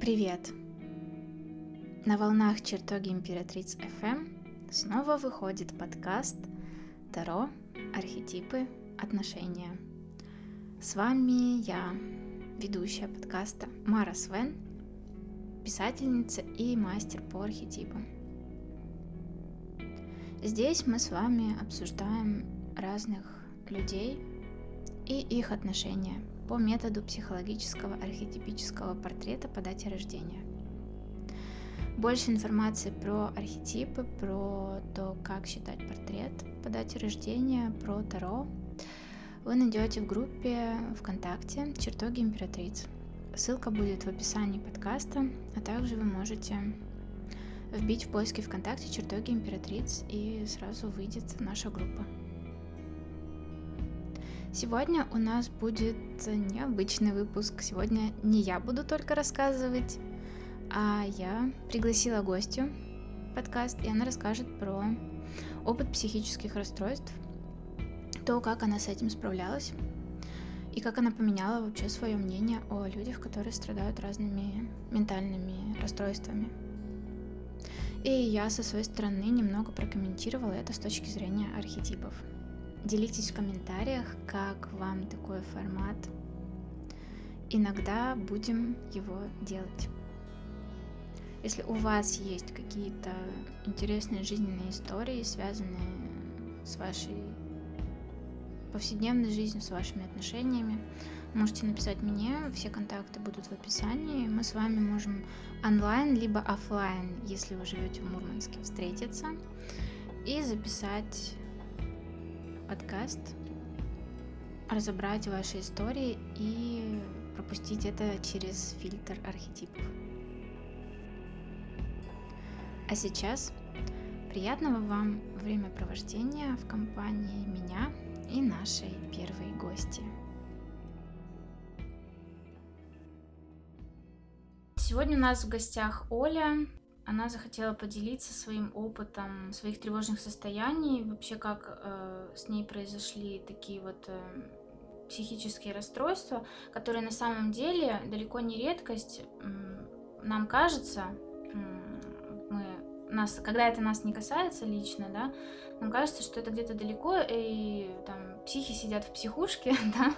Привет! На волнах чертоги императриц FM снова выходит подкаст Таро, архетипы, отношения. С вами я, ведущая подкаста Мара Свен, писательница и мастер по архетипам. Здесь мы с вами обсуждаем разных людей и их отношения – по методу психологического архетипического портрета по дате рождения. Больше информации про архетипы, про то, как считать портрет по дате рождения, про Таро вы найдете в группе ВКонтакте «Чертоги императриц». Ссылка будет в описании подкаста, а также вы можете вбить в поиске ВКонтакте «Чертоги императриц» и сразу выйдет наша группа. Сегодня у нас будет необычный выпуск. Сегодня не я буду только рассказывать, а я пригласила гостю подкаст, и она расскажет про опыт психических расстройств, то, как она с этим справлялась, и как она поменяла вообще свое мнение о людях, которые страдают разными ментальными расстройствами. И я со своей стороны немного прокомментировала это с точки зрения архетипов. Делитесь в комментариях, как вам такой формат. Иногда будем его делать. Если у вас есть какие-то интересные жизненные истории, связанные с вашей повседневной жизнью, с вашими отношениями, можете написать мне, все контакты будут в описании. Мы с вами можем онлайн либо офлайн, если вы живете в Мурманске, встретиться и записать подкаст, разобрать ваши истории и пропустить это через фильтр архетипов. А сейчас приятного вам времяпровождения в компании меня и нашей первой гости. Сегодня у нас в гостях Оля, она захотела поделиться своим опытом своих тревожных состояний, вообще как э, с ней произошли такие вот э, психические расстройства, которые на самом деле далеко не редкость. Нам кажется, мы нас, когда это нас не касается лично, да, нам кажется, что это где-то далеко, и там психи сидят в психушке, да,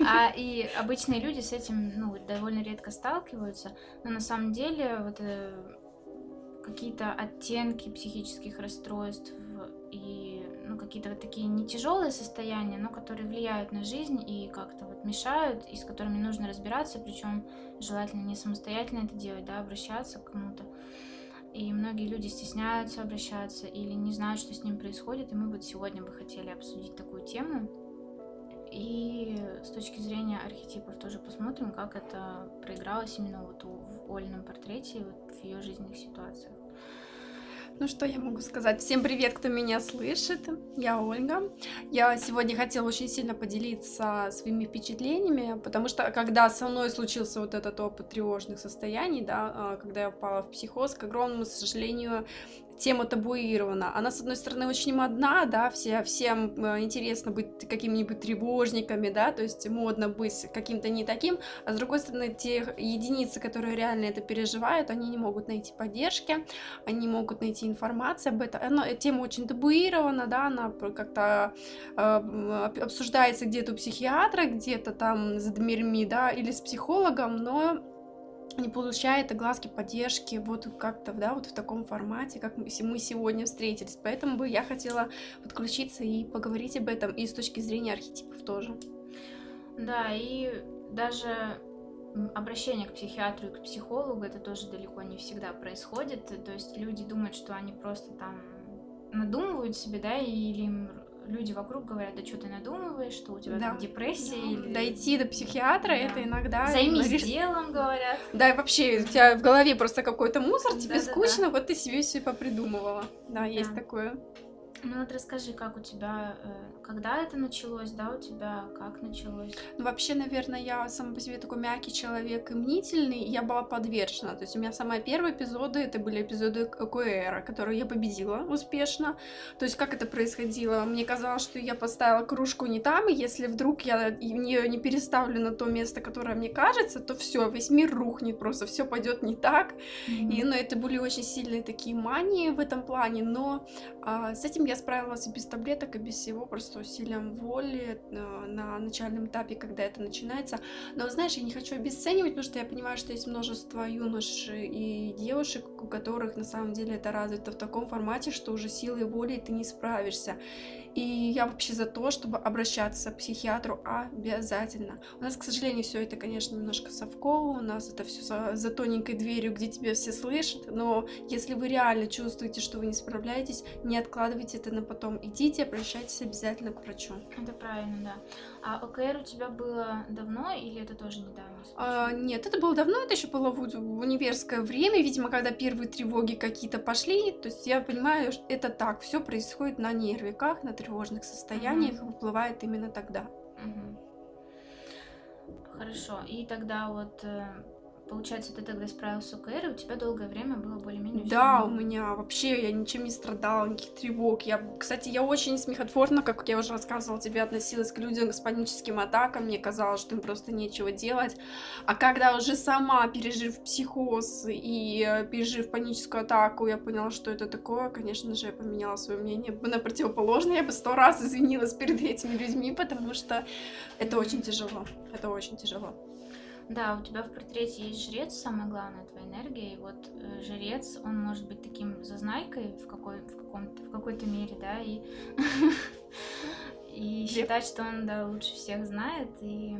а и обычные люди с этим, ну, довольно редко сталкиваются, но на самом деле вот э, какие-то оттенки психических расстройств и ну, какие-то вот такие не тяжелые состояния, но которые влияют на жизнь и как-то вот мешают, и с которыми нужно разбираться, причем желательно не самостоятельно это делать, да, обращаться к кому-то. И многие люди стесняются обращаться или не знают, что с ним происходит, и мы вот сегодня бы хотели обсудить такую тему. И с точки зрения архетипов тоже посмотрим, как это проигралось именно вот в Ольном портрете, вот в ее жизненных ситуациях. Ну что я могу сказать? Всем привет, кто меня слышит. Я Ольга. Я сегодня хотела очень сильно поделиться своими впечатлениями, потому что когда со мной случился вот этот опыт тревожных состояний, да, а, когда я попала в психоз, к огромному сожалению, тема табуирована. Она, с одной стороны, очень модна, да, все, всем э, интересно быть какими-нибудь тревожниками, да, то есть модно быть каким-то не таким, а с другой стороны, те единицы, которые реально это переживают, они не могут найти поддержки, они могут найти информацию об этом. Она, тема очень табуирована, да, она как-то э, обсуждается где-то у психиатра, где-то там за дверьми, да, или с психологом, но не получает огласки поддержки вот как-то, да, вот в таком формате, как мы сегодня встретились. Поэтому бы я хотела подключиться и поговорить об этом и с точки зрения архетипов тоже. Да, и даже обращение к психиатру и к психологу это тоже далеко не всегда происходит. То есть люди думают, что они просто там надумывают себе, да, или им люди вокруг говорят, да что ты надумываешь, что у тебя да. там депрессия да. или... Дойти до психиатра, да. это иногда... Займись говоришь... делом, говорят. Да, и вообще у тебя в голове просто какой-то мусор, тебе да, скучно, да, да. вот ты себе все попридумывала. Да, да, есть такое. Ну вот расскажи, как у тебя, э, когда это началось, да, у тебя, как началось? Ну, вообще, наверное, я сама по себе такой мягкий человек и мнительный, и я была подвержена. То есть у меня самые первые эпизоды, это были эпизоды КР, которые я победила успешно. То есть как это происходило? Мне казалось, что я поставила кружку не там, и если вдруг я ее не переставлю на то место, которое мне кажется, то все, весь мир рухнет просто, все пойдет не так. Mm-hmm. И, ну, это были очень сильные такие мании в этом плане, но а, с этим я справилась и без таблеток, и без всего, просто усилием воли а, на начальном этапе, когда это начинается. Но, знаешь, я не хочу обесценивать, потому что я понимаю, что есть множество юнош и девушек, у которых на самом деле это развито в таком формате, что уже силой воли ты не справишься. И я вообще за то, чтобы обращаться к психиатру обязательно. У нас, к сожалению, все это, конечно, немножко совково, у нас это все за, за тоненькой дверью, где тебя все слышат, но если вы реально чувствуете, что вы не справляетесь, не откладывайте это на потом. Идите, обращайтесь обязательно к врачу. Это правильно, да. А ОКР у тебя было давно или это тоже недавно? А, нет, это было давно, это еще было в, универское время, видимо, когда первые тревоги какие-то пошли, то есть я понимаю, что это так, все происходит на нервиках, на тревожных состояниях, mm-hmm. выплывает именно тогда. Mm-hmm. Хорошо, и тогда вот э, Получается, ты тогда справился с ОКР, и у тебя долгое время было более-менее Да, у меня вообще, я ничем не страдала, никаких тревог. Я, кстати, я очень смехотворно, как я уже рассказывала тебе, относилась к людям с паническим атакам. Мне казалось, что им просто нечего делать. А когда уже сама, пережив психоз и э, пережив паническую атаку, я поняла, что это такое, конечно же, я поменяла свое мнение на противоположное. Я бы сто раз извинилась перед этими людьми, потому что это очень тяжело. Это очень тяжело. Да, у тебя в портрете есть жрец, самое главное, твоя энергия. И вот э, жрец, он может быть таким зазнайкой в, какой, в, каком-то, в какой-то мере, да, и, и считать, что он да, лучше всех знает, и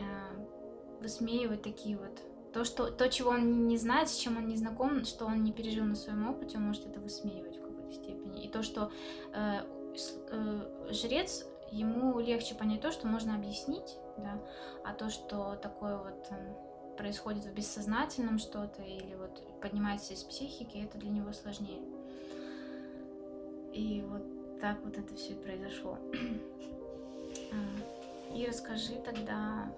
э, высмеивать такие вот то, что, то, чего он не знает, с чем он не знаком, что он не пережил на своем опыте, он может это высмеивать в какой-то степени. И то, что э, э, жрец, ему легче понять то, что можно объяснить, да, а то, что такое вот эм, происходит в бессознательном что-то или вот поднимается из психики, это для него сложнее. И вот так вот это все и произошло. А, и расскажи тогда,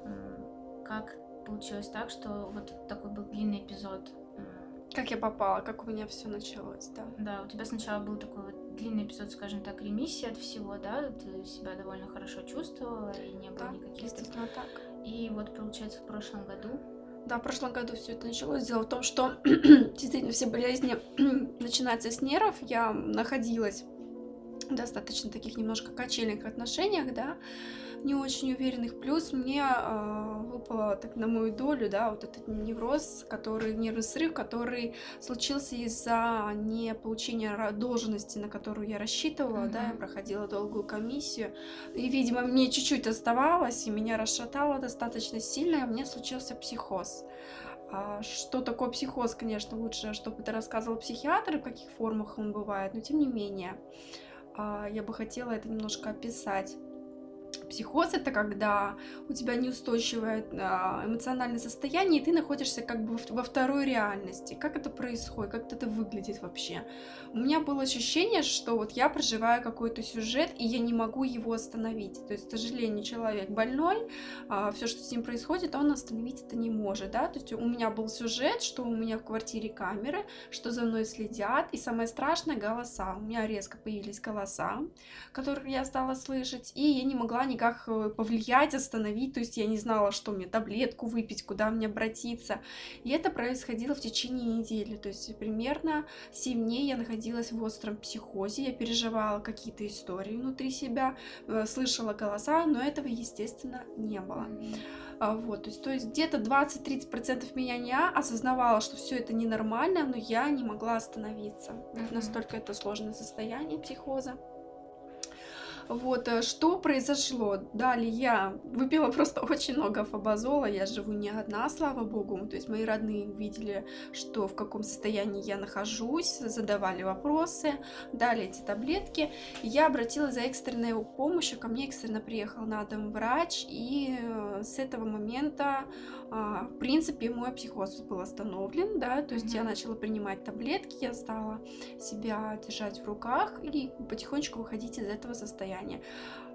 как получилось так, что вот такой был длинный эпизод. Как я попала, как у меня все началось, да. Да, у тебя сначала был такой вот длинный эпизод, скажем так, ремиссии от всего, да, ты себя довольно хорошо чувствовала и не было да, никаких... естественно, так. И вот, получается, в прошлом году да, в прошлом году все это началось. Дело в том, что действительно все болезни начинаются с нервов. Я находилась достаточно таких немножко качельных отношениях, да, не очень уверенных. Плюс мне э, выпало так на мою долю, да, вот этот невроз, который, нервный срыв, который случился из-за не получения должности, на которую я рассчитывала, mm-hmm. да, я проходила долгую комиссию, и, видимо, мне чуть-чуть оставалось, и меня расшатало достаточно сильно, и мне случился психоз. А что такое психоз, конечно, лучше, чтобы ты рассказывал психиатр, в каких формах он бывает, но тем не менее, я бы хотела это немножко описать. Психоз это когда у тебя неустойчивое а, эмоциональное состояние, и ты находишься как бы во второй реальности. Как это происходит, как это выглядит вообще? У меня было ощущение, что вот я проживаю какой-то сюжет, и я не могу его остановить. То есть, к сожалению, человек больной, а, все, что с ним происходит, он остановить это не может, да? То есть у меня был сюжет, что у меня в квартире камеры, что за мной следят, и самое страшное — голоса. У меня резко появились голоса, которых я стала слышать, и я не могла никак э, повлиять, остановить, то есть я не знала, что мне таблетку выпить, куда мне обратиться. И это происходило в течение недели, то есть примерно 7 дней я находилась в остром психозе, я переживала какие-то истории внутри себя, э, слышала голоса, но этого, естественно, не было. А, вот, то есть, то есть где-то 20-30% меня не осознавала, что все это ненормально, но я не могла остановиться. Mm-hmm. Настолько это сложное состояние психоза. Вот, э, что произошло? Далее я выпила просто очень много фабазола, я живу не одна, слава богу, то есть мои родные увидели, что в каком состоянии я нахожусь, задавали вопросы, дали эти таблетки, я обратилась за экстренной помощью, ко мне экстренно приехал на дом врач, и э, с этого момента, а, в принципе, мой психоз был остановлен, да, то есть mm-hmm. я начала принимать таблетки, я стала себя держать в руках и потихонечку выходить из этого состояния.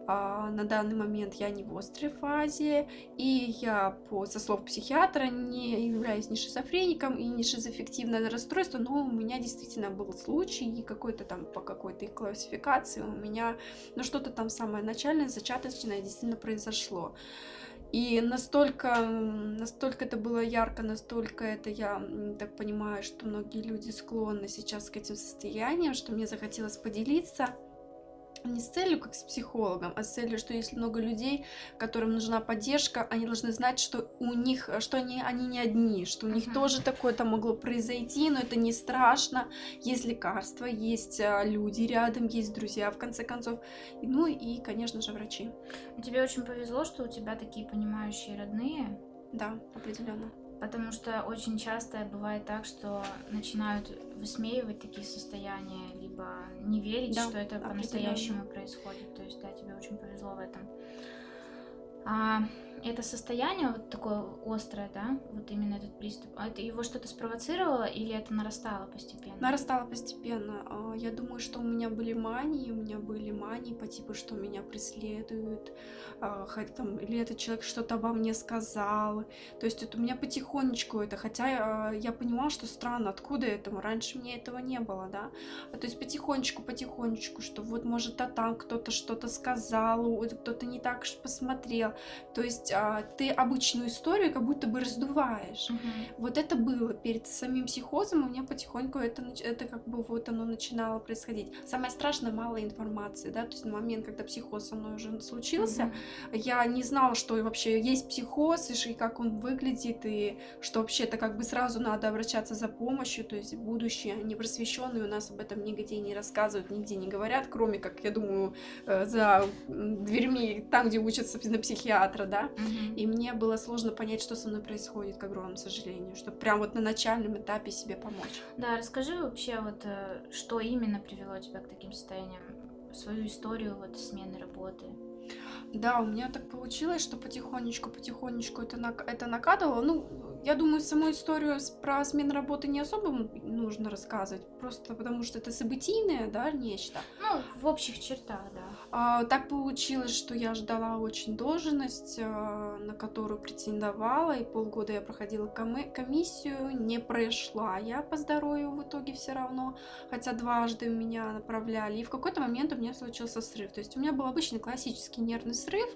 А, на данный момент я не в острой фазе, и я, по, со слов психиатра, не являюсь ни шизофреником и не шизоффективное расстройство, но у меня действительно был случай, и какой-то там по какой-то классификации у меня, ну что-то там самое начальное, зачаточное действительно произошло. И настолько, настолько это было ярко, настолько это я так понимаю, что многие люди склонны сейчас к этим состояниям, что мне захотелось поделиться не с целью как с психологом, а с целью, что если много людей, которым нужна поддержка, они должны знать, что у них, что они, они не одни, что у них uh-huh. тоже такое-то могло произойти, но это не страшно. Есть лекарства, есть а, люди рядом, есть друзья, в конце концов. Ну и, конечно же, врачи. Тебе очень повезло, что у тебя такие понимающие родные. Да, определенно. Потому что очень часто бывает так, что начинают высмеивать такие состояния, либо не верить, да, что это по-настоящему происходит. То есть, да, тебе очень повезло в этом. А, это состояние вот такое острое, да, вот именно этот приступ, а это его что-то спровоцировало или это нарастало постепенно? Нарастало постепенно. А, я думаю, что у меня были мании, у меня были мании по типу, что меня преследуют, а, там, или этот человек что-то обо мне сказал. То есть это у меня потихонечку это, хотя а, я понимала, что странно, откуда это, раньше мне этого не было, да. То есть потихонечку, потихонечку, что вот может а там кто-то что-то сказал, кто-то не так посмотрел. То есть есть а, ты обычную историю как будто бы раздуваешь. Угу. Вот это было перед самим психозом, у меня потихоньку это, это как бы вот оно начинало происходить. Самое страшное, мало информации, да, то есть на момент, когда психоз со мной уже случился, угу. я не знала, что вообще есть психоз, и как он выглядит, и что вообще это как бы сразу надо обращаться за помощью, то есть будущее непросвещенные у нас об этом нигде не рассказывают, нигде не говорят, кроме как, я думаю, э, за дверьми, там, где учатся на психиатра, да, И мне было сложно понять, что со мной происходит, к огромному сожалению, чтобы прям вот на начальном этапе себе помочь. Да, расскажи вообще вот, э, что именно привело тебя к таким состояниям, свою историю вот смены работы. Да, у меня так получилось, что потихонечку, потихонечку это, нак- это накатывало. Ну, я думаю, саму историю про смену работы не особо нужно рассказывать, просто потому что это событийное, да, нечто. Ну, в общих чертах, да. А, так получилось, что я ждала очень должность, а, на которую претендовала, и полгода я проходила комиссию, не прошла я по здоровью в итоге все равно, хотя дважды меня направляли, и в какой-то момент у меня случился срыв. То есть у меня был обычный классический нервный срыв,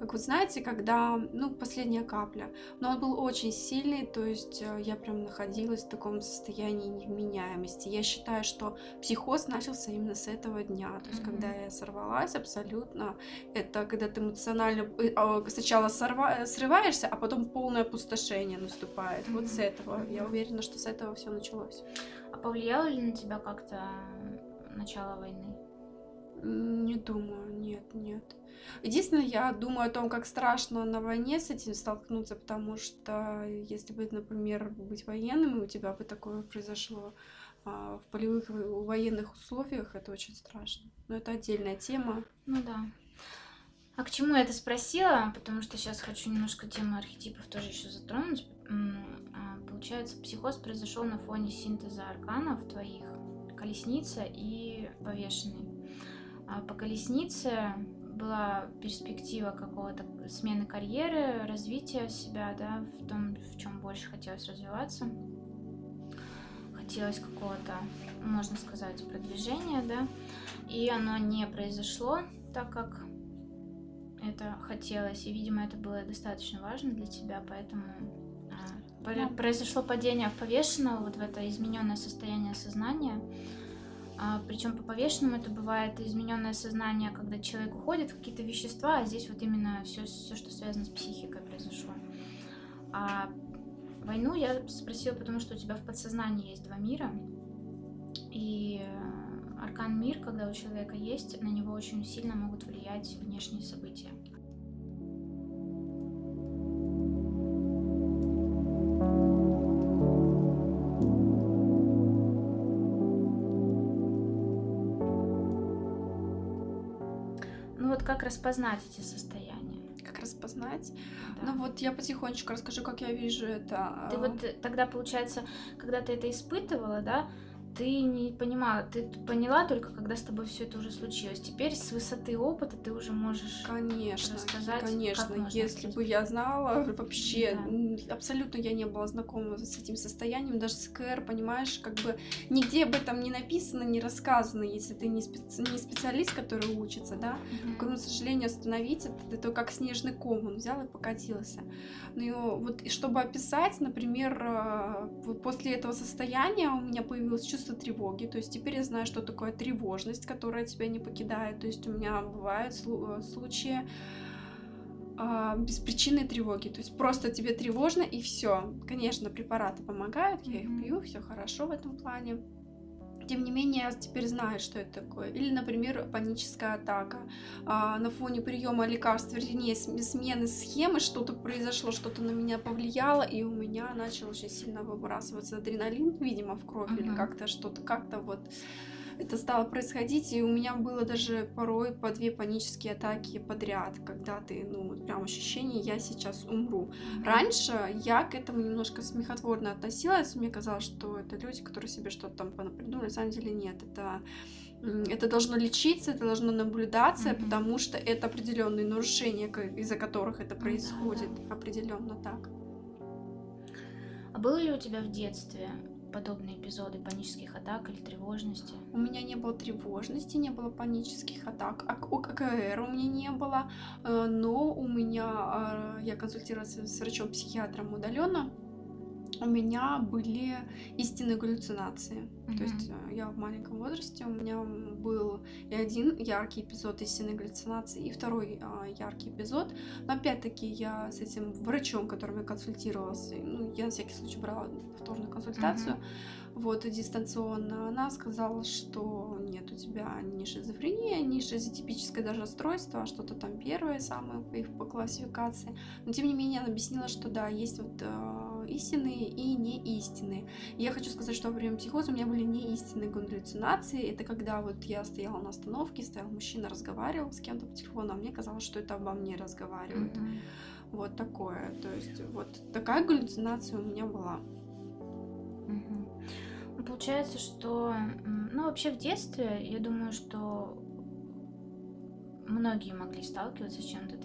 как вы знаете, когда, ну, последняя капля, но он был очень сильный, то есть а, я прям находилась в таком состоянии невменяемости. Я считаю, что психоз начался именно с этого дня, то есть mm-hmm. когда я сорвалась, абсолютно. Это когда ты эмоционально э, а, сначала сорва... срываешься, а потом полное опустошение наступает. Mm-hmm. Вот с этого. Я уверена, что с этого все началось. А повлияло ли на тебя как-то начало войны? Не думаю, нет, нет. Единственное, я думаю о том, как страшно на войне с этим столкнуться, потому что если бы, например, быть военным, и у тебя бы такое произошло, а, в полевых военных условиях это очень страшно. Но это отдельная тема. Ну да. А к чему я это спросила? Потому что сейчас хочу немножко тему архетипов тоже еще затронуть. А, получается, психоз произошел на фоне синтеза арканов твоих, колесница и повешенный. А по колеснице была перспектива какого-то смены карьеры, развития себя, да, в том, в чем больше хотелось развиваться хотелось какого-то, можно сказать, продвижения, да, и оно не произошло так, как это хотелось, и, видимо, это было достаточно важно для тебя, поэтому а, да. произошло падение в повешенного, вот в это измененное состояние сознания. А, причем по повешенному это бывает измененное сознание, когда человек уходит в какие-то вещества, а здесь вот именно все, все, что связано с психикой, произошло. А Войну я спросила, потому что у тебя в подсознании есть два мира, и аркан мир, когда у человека есть, на него очень сильно могут влиять внешние события. Как распознать эти состояния? Как распознать? Да. Ну вот я потихонечку расскажу, как я вижу это. Ты а. вот тогда, получается, когда ты это испытывала, да, ты не понимала, ты поняла только, когда с тобой все это уже случилось. Теперь с высоты опыта ты уже можешь конечно, рассказать, конечно. Если бы я знала вообще, да. абсолютно я не была знакома с этим состоянием, даже с КР, понимаешь, как бы нигде об этом не написано, не рассказано, если ты не, специ... не специалист, который учится, да. Но, к сожалению, остановить это, это как снежный ком, он взял и покатился. Ну вот, и чтобы описать, например, э, после этого состояния у меня появилось чувство чувство тревоги, то есть теперь я знаю, что такое тревожность, которая тебя не покидает, то есть у меня бывают э, случаи а, беспричинной тревоги, то есть просто тебе тревожно и все. Конечно, препараты помогают, я их пью, все хорошо в этом плане. Тем не менее, я теперь знаю, что это такое. Или, например, паническая атака. А, на фоне приема лекарств, вернее, смены схемы, что-то произошло, что-то на меня повлияло, и у меня начал очень сильно выбрасываться адреналин, видимо, в кровь uh-huh. или как-то что-то, как-то вот это стало происходить, и у меня было даже порой по две панические атаки подряд, когда ты, ну, прям ощущение, я сейчас умру. Раньше я к этому немножко смехотворно относилась, мне казалось, что это люди, которые себе что-то там придумали, на самом деле нет, это это должно лечиться, это должно наблюдаться, mm-hmm. потому что это определенные нарушения, из-за которых это происходит, mm-hmm. определенно так. А было ли у тебя в детстве подобные эпизоды панических атак или тревожности? У меня не было тревожности, не было панических атак, а ОКР у меня не было, э, но у меня, э, я консультировалась с врачом-психиатром удаленно, у меня были истинные галлюцинации. Mm-hmm. То есть э, я в маленьком возрасте, у меня был и один яркий эпизод истинной галлюцинации, и второй а, яркий эпизод. Но опять-таки я с этим врачом, которым я консультировалась, ну, я на всякий случай брала повторную консультацию, mm-hmm. вот, дистанционно, она сказала, что нет, у тебя не шизофрения, не шизотипическое даже расстройство, а что-то там первое самое по их по классификации. Но тем не менее она объяснила, что да, есть вот э, истинные и неистинные. Я хочу сказать, что во время психоза у меня были неистинные галлюцинации. Это когда вот я стояла на остановке, стоял мужчина, разговаривал с кем-то по телефону, а мне казалось, что это обо мне разговаривают. Mm-hmm. Вот такое. То есть вот такая галлюцинация у меня была. Mm-hmm. Получается, что, ну, вообще в детстве, я думаю, что многие могли сталкиваться с чем-то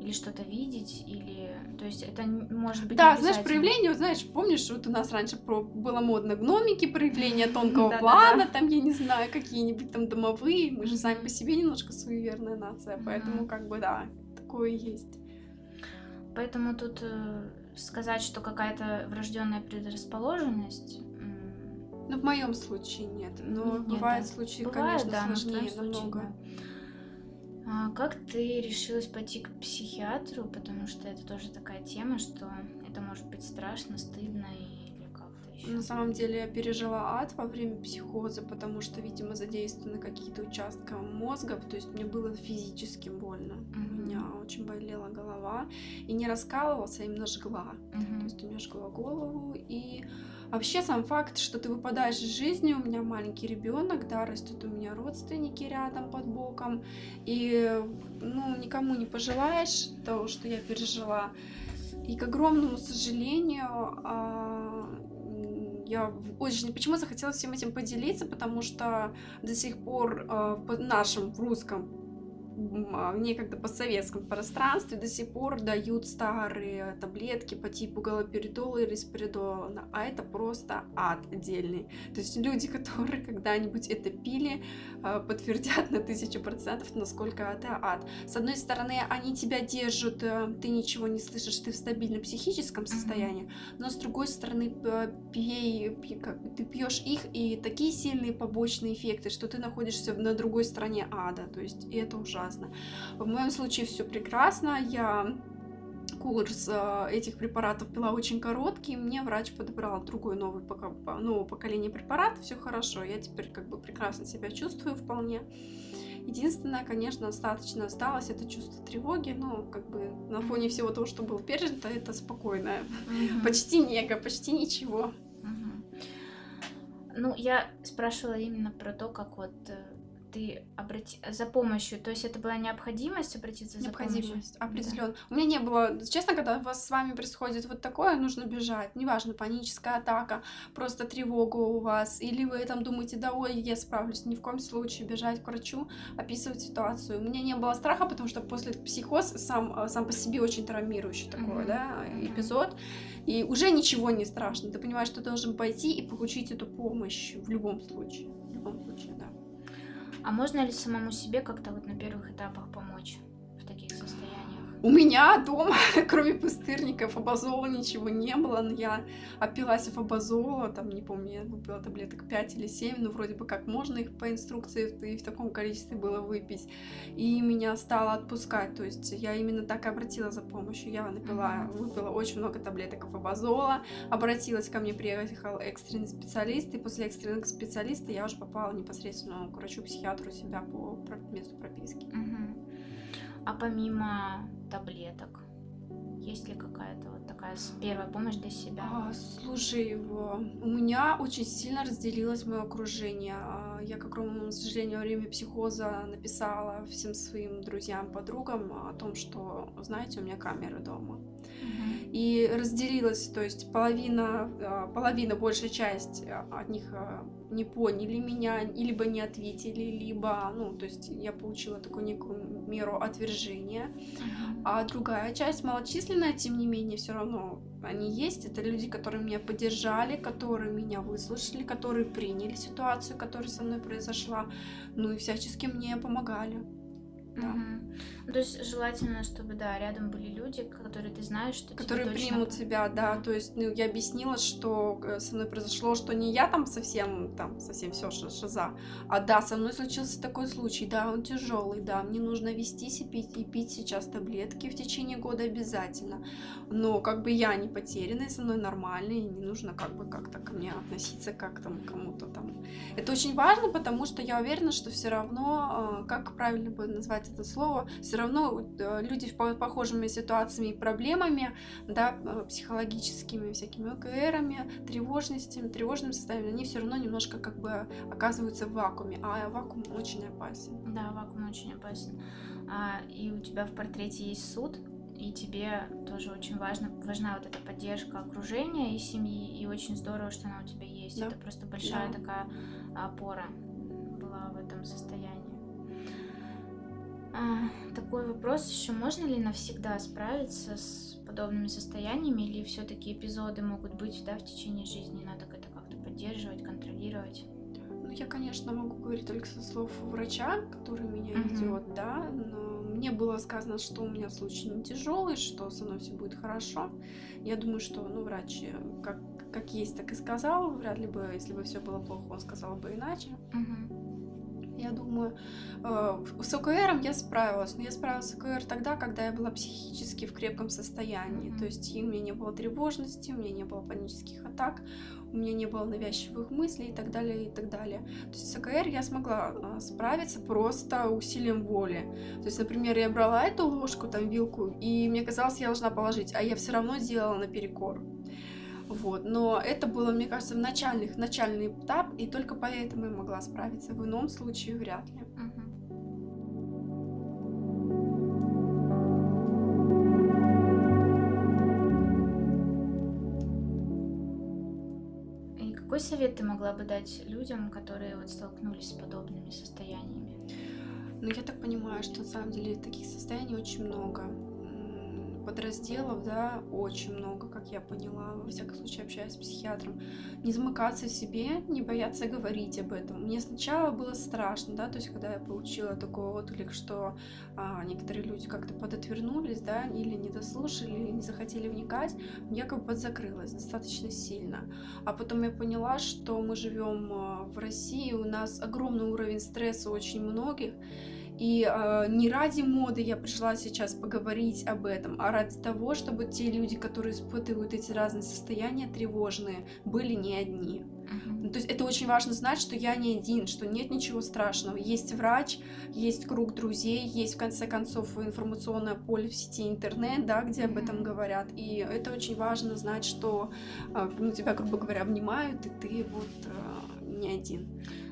или что-то видеть, или... То есть это может быть Да, знаешь, проявление, знаешь, помнишь, вот у нас раньше про... было модно гномики, проявления тонкого плана, там, я не знаю, какие-нибудь там домовые, мы же сами по себе немножко суеверная нация, поэтому как бы, да, такое есть. Поэтому тут э, сказать, что какая-то врожденная предрасположенность ну, в моем случае нет. Но нет, бывают да. случаи, бывает, конечно, да, сложнее намного. Случае, да. А как ты решилась пойти к психиатру? Потому что это тоже такая тема, что это может быть страшно, стыдно или как-то еще. На самом деле я пережила ад во время психоза, потому что, видимо, задействованы какие-то участки мозга, то есть мне было физически больно. Mm-hmm. У меня очень болела голова. И не раскалывался, а именно жгла. Mm-hmm. То есть у меня жгла голову и Вообще сам факт, что ты выпадаешь из жизни, у меня маленький ребенок, да, растут у меня родственники рядом под боком, и ну, никому не пожелаешь того, что я пережила. И к огромному сожалению, а, я очень... Почему захотела всем этим поделиться? Потому что до сих пор а, в нашем в русском некогда постсоветском пространстве до сих пор дают старые таблетки по типу галоперидола и респиридола, а это просто ад отдельный. То есть люди, которые когда-нибудь это пили, а, подтвердят на тысячу процентов, насколько это ад. С одной стороны, они тебя держат, э, ты ничего не слышишь, ты в стабильном психическом состоянии, но с другой стороны, пей, пей, как, ты пьешь их, и такие сильные побочные эффекты, что ты находишься на другой стороне ада, то есть и это ужасно прекрасно. В моем случае все прекрасно. Я курс э, этих препаратов пила очень короткий, мне врач подобрал другой новый нового поколения препарат, все хорошо, я теперь как бы прекрасно себя чувствую вполне. Единственное, конечно, остаточно осталось это чувство тревоги, но как бы на фоне всего того, что было пережито, это спокойное, mm-hmm. почти нега, почти ничего. Mm-hmm. Ну, я спрашивала именно про то, как вот э, ты обрати... за помощью, то есть это была необходимость обратиться за помощью? Необходимость, определенно. Да. У меня не было, честно, когда у вас с вами происходит вот такое, нужно бежать, неважно, паническая атака, просто тревога у вас, или вы там думаете, да, ой, я справлюсь, ни в коем случае бежать к врачу, описывать ситуацию. У меня не было страха, потому что после психоз сам, сам по себе очень травмирующий такой, mm-hmm. да, эпизод, и уже ничего не страшно, ты понимаешь, что ты должен пойти и получить эту помощь в любом случае, в любом случае, да. А можно ли самому себе как-то вот на первых этапах помочь? У меня дома, кроме пустырников, фабазола ничего не было, но я опилась фабазола, там, не помню, я выпила таблеток 5 или 7, ну, вроде бы как можно их по инструкции и в таком количестве было выпить, и меня стало отпускать, то есть я именно так и обратила за помощью, я напила, выпила очень много таблеток фабазола, обратилась ко мне, приехал экстренный специалист, и после экстренного специалиста я уже попала непосредственно к врачу-психиатру себя по месту прописки. А помимо таблеток? Есть ли какая-то вот такая первая помощь для себя? А, слушай, у меня очень сильно разделилось мое окружение. А, я, как к сожалению, во время психоза написала всем своим друзьям, подругам о том, что, знаете, у меня камеры дома. Угу. И разделилась, то есть половина, а, половина, большая часть от них не поняли меня, либо не ответили, либо, ну, то есть я получила такую некую меру отвержения. А другая часть малочисленная, тем не менее, все равно они есть. Это люди, которые меня поддержали, которые меня выслушали, которые приняли ситуацию, которая со мной произошла, ну и всячески мне помогали. Да. Угу. То есть желательно, чтобы, да, рядом были люди, которые ты знаешь, что Которые точно... примут тебя, да. То есть, ну, я объяснила, что э, со мной произошло, что не я там совсем, там, совсем все шиза, а да, со мной случился такой случай, да, он тяжелый, да, мне нужно вестись и пить, и пить сейчас таблетки в течение года обязательно. Но как бы я не потерянная, со мной нормально, и не нужно как бы как-то ко мне относиться как там кому-то там. Это очень важно, потому что я уверена, что все равно, э, как правильно бы назвать это слово, все равно э, люди с похожими ситуациями и проблемами, да, э, психологическими всякими ОКРами, тревожностями, тревожным состоянием, они все равно немножко как бы оказываются в вакууме, а вакуум очень опасен. Да, вакуум очень опасен. А, и у тебя в портрете есть суд, и тебе тоже очень важно, важна вот эта поддержка окружения и семьи, и очень здорово, что она у тебя есть. Да. Это просто большая да. такая опора была в этом состоянии. А, такой вопрос еще, можно ли навсегда справиться с подобными состояниями, или все-таки эпизоды могут быть да, в течение жизни, надо это как-то поддерживать, контролировать? Ну, я, конечно, могу говорить только со слов врача, который меня uh-huh. ведет, да, но мне было сказано, что у меня случай не тяжелый, что со мной все будет хорошо. Я думаю, что, ну, врач как, как есть, так и сказал. Вряд ли бы, если бы все было плохо, он сказал бы иначе. Uh-huh. Я думаю, э, с ОКР я справилась, но я справилась с ОКР тогда, когда я была психически в крепком состоянии. Mm-hmm. То есть у меня не было тревожности, у меня не было панических атак, у меня не было навязчивых мыслей и так далее, и так далее. То есть с ОКР я смогла э, справиться просто усилием воли. То есть, например, я брала эту ложку, там, вилку, и мне казалось, я должна положить, а я все равно делала наперекор. Вот. Но это было, мне кажется, в начальных, начальный этап, и только поэтому я могла справиться. В ином случае вряд ли. И какой совет ты могла бы дать людям, которые вот столкнулись с подобными состояниями? Ну, я так понимаю, что на самом деле таких состояний очень много подразделов, да, очень много, как я поняла, во всяком случае, общаясь с психиатром. Не замыкаться в себе, не бояться говорить об этом. Мне сначала было страшно, да, то есть, когда я получила такой отклик, что а, некоторые люди как-то подотвернулись, да, или не дослушали, или не захотели вникать, я как бы подзакрылась достаточно сильно. А потом я поняла, что мы живем а, в России, у нас огромный уровень стресса очень многих, И э, не ради моды я пришла сейчас поговорить об этом, а ради того, чтобы те люди, которые испытывают эти разные состояния тревожные, были не одни. Ну, то есть это очень важно знать, что я не один, что нет ничего страшного. Есть врач, есть круг друзей, есть в конце концов информационное поле в сети интернет, да, где об этом говорят. И это очень важно знать, что э, ну, тебя, грубо говоря, обнимают, и ты вот э, не один.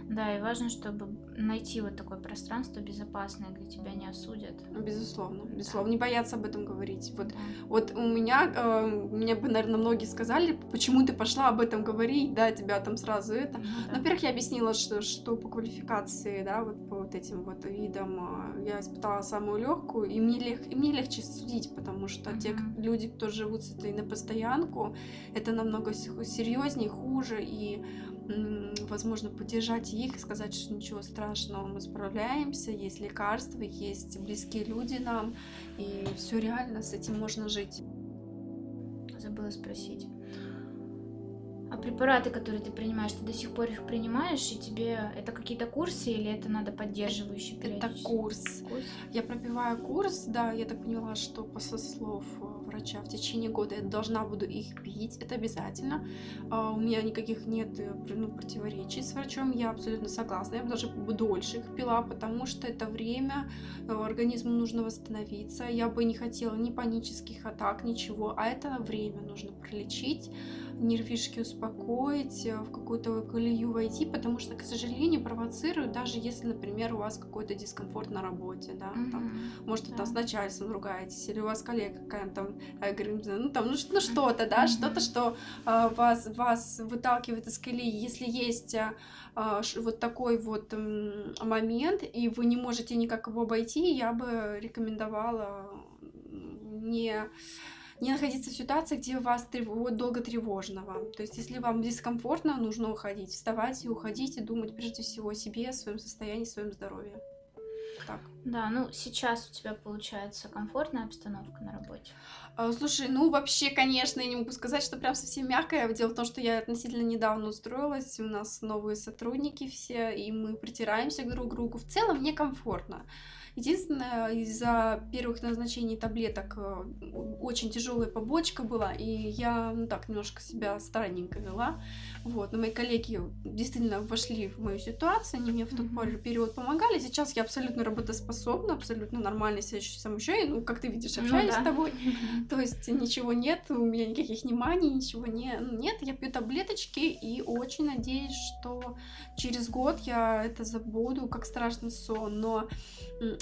Да, и важно, чтобы найти вот такое пространство безопасное, где тебя не осудят. Ну, безусловно, безусловно, да. не бояться об этом говорить. Вот, да. вот у меня, э, мне бы, наверное, многие сказали, почему ты пошла об этом говорить, да, тебя там сразу это. Ну, да. Во-первых, я объяснила, что, что по квалификации, да, вот по вот этим вот видам э, я испытала самую легкую, и мне, лег, и мне легче судить, потому что uh-huh. те люди, кто живут с этой на постоянку, это намного серьезнее, хуже, и возможно, поддержать их и сказать, что ничего страшного, мы справляемся, есть лекарства, есть близкие люди нам, и все реально, с этим можно жить. Забыла спросить. А препараты, которые ты принимаешь, ты до сих пор их принимаешь, и тебе это какие-то курсы или это надо поддерживающие Это курс. курс. Я пробиваю курс, да, я так поняла, что по слов э, врача в течение года я должна буду их пить, это обязательно. А, у меня никаких нет э, ну, противоречий с врачом, я абсолютно согласна. Я бы даже дольше их пила, потому что это время, э, организму нужно восстановиться. Я бы не хотела ни панических атак, ничего, а это время нужно пролечить нервишки успокоить, э, в какую-то колею войти, потому что, к сожалению, провоцируют, даже если, например, у вас какой-то дискомфорт на работе, да, mm-hmm. там, может, да. там с начальством ругаетесь, или у вас коллега какая-то там, ну, там, ну, ну что-то, да, что-то, что а, вас, вас выталкивает из колеи, если есть а, а, вот такой вот момент, и вы не можете никак его обойти, я бы рекомендовала не не находиться в ситуации, где вас трев... долго тревожно вам. То есть, если вам дискомфортно, нужно уходить, вставать и уходить, и думать прежде всего о себе, о своем состоянии, о своем здоровье. Так. Да, ну сейчас у тебя получается комфортная обстановка на работе. А, слушай, ну вообще, конечно, я не могу сказать, что прям совсем мягкая. Дело в том, что я относительно недавно устроилась, у нас новые сотрудники все, и мы притираемся друг к другу. В целом мне комфортно. Единственное, из-за первых назначений таблеток э, очень тяжелая побочка была, и я, ну так, немножко себя странненько вела. Вот, но мои коллеги действительно вошли в мою ситуацию, они мне в тот mm-hmm. период помогали. Сейчас я абсолютно работоспособна, абсолютно нормально себя самоощущаю, ну, как ты видишь, ну общаюсь ну, да. с тобой. То есть ничего нет, у меня никаких вниманий, ничего не, ну, нет. Я пью таблеточки и очень надеюсь, что через год я это забуду, как страшный сон. Но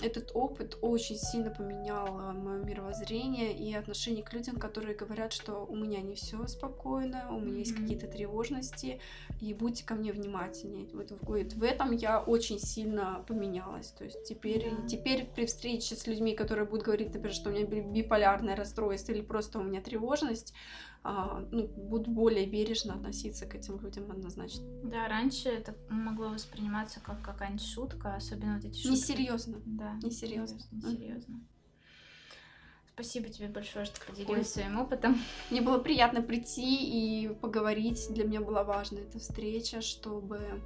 этот опыт очень сильно поменял э, мое мировоззрение и отношение к людям, которые говорят, что у меня не все спокойно, у меня есть какие-то тревожности, и будьте ко мне внимательнее. Вот, вот в этом я очень сильно поменялась. То есть теперь, да. теперь при встрече с людьми, которые будут говорить, например, что у меня биполярное расстройство или просто у меня тревожность, ну, буду более бережно относиться к этим людям однозначно. Да, раньше это могло восприниматься как какая-нибудь шутка, особенно вот эти шутки. Несерьезно. Да. Несерьезно. Несерьезно. Спасибо тебе большое, что поделилась Ой. своим опытом. Мне было приятно прийти и поговорить. Для меня была важна эта встреча, чтобы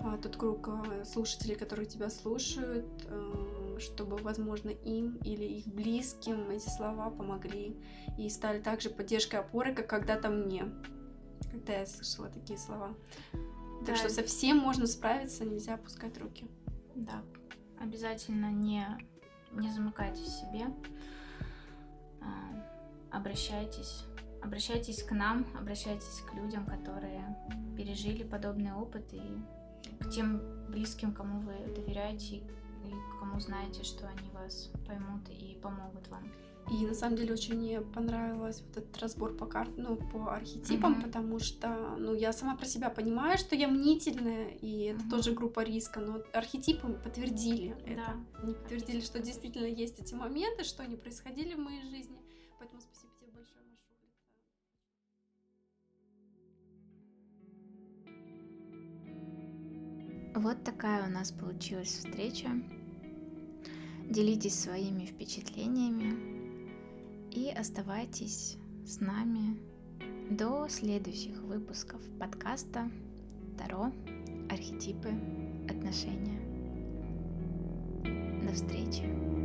а, тот круг а, слушателей, которые тебя слушают, а, чтобы, возможно, им или их близким эти слова помогли и стали также поддержкой опоры, как когда-то мне, когда я слышала такие слова. Да. Так что совсем можно справиться, нельзя опускать руки. Да, обязательно не, не замыкайтесь в себе, обращайтесь обращайтесь к нам, обращайтесь к людям, которые пережили подобный опыт и к тем близким, кому вы доверяете и кому знаете, что они вас поймут и помогут вам. И на самом деле очень мне понравилось вот этот разбор по карт, ну, по архетипам, mm-hmm. потому что, ну, я сама про себя понимаю, что я мнительная, и это mm-hmm. тоже группа риска, но архетипы подтвердили да. это. Они подтвердили, что действительно есть эти моменты, что они происходили в моей жизни. Поэтому Вот такая у нас получилась встреча. Делитесь своими впечатлениями и оставайтесь с нами до следующих выпусков подкаста Таро, архетипы, отношения. До встречи.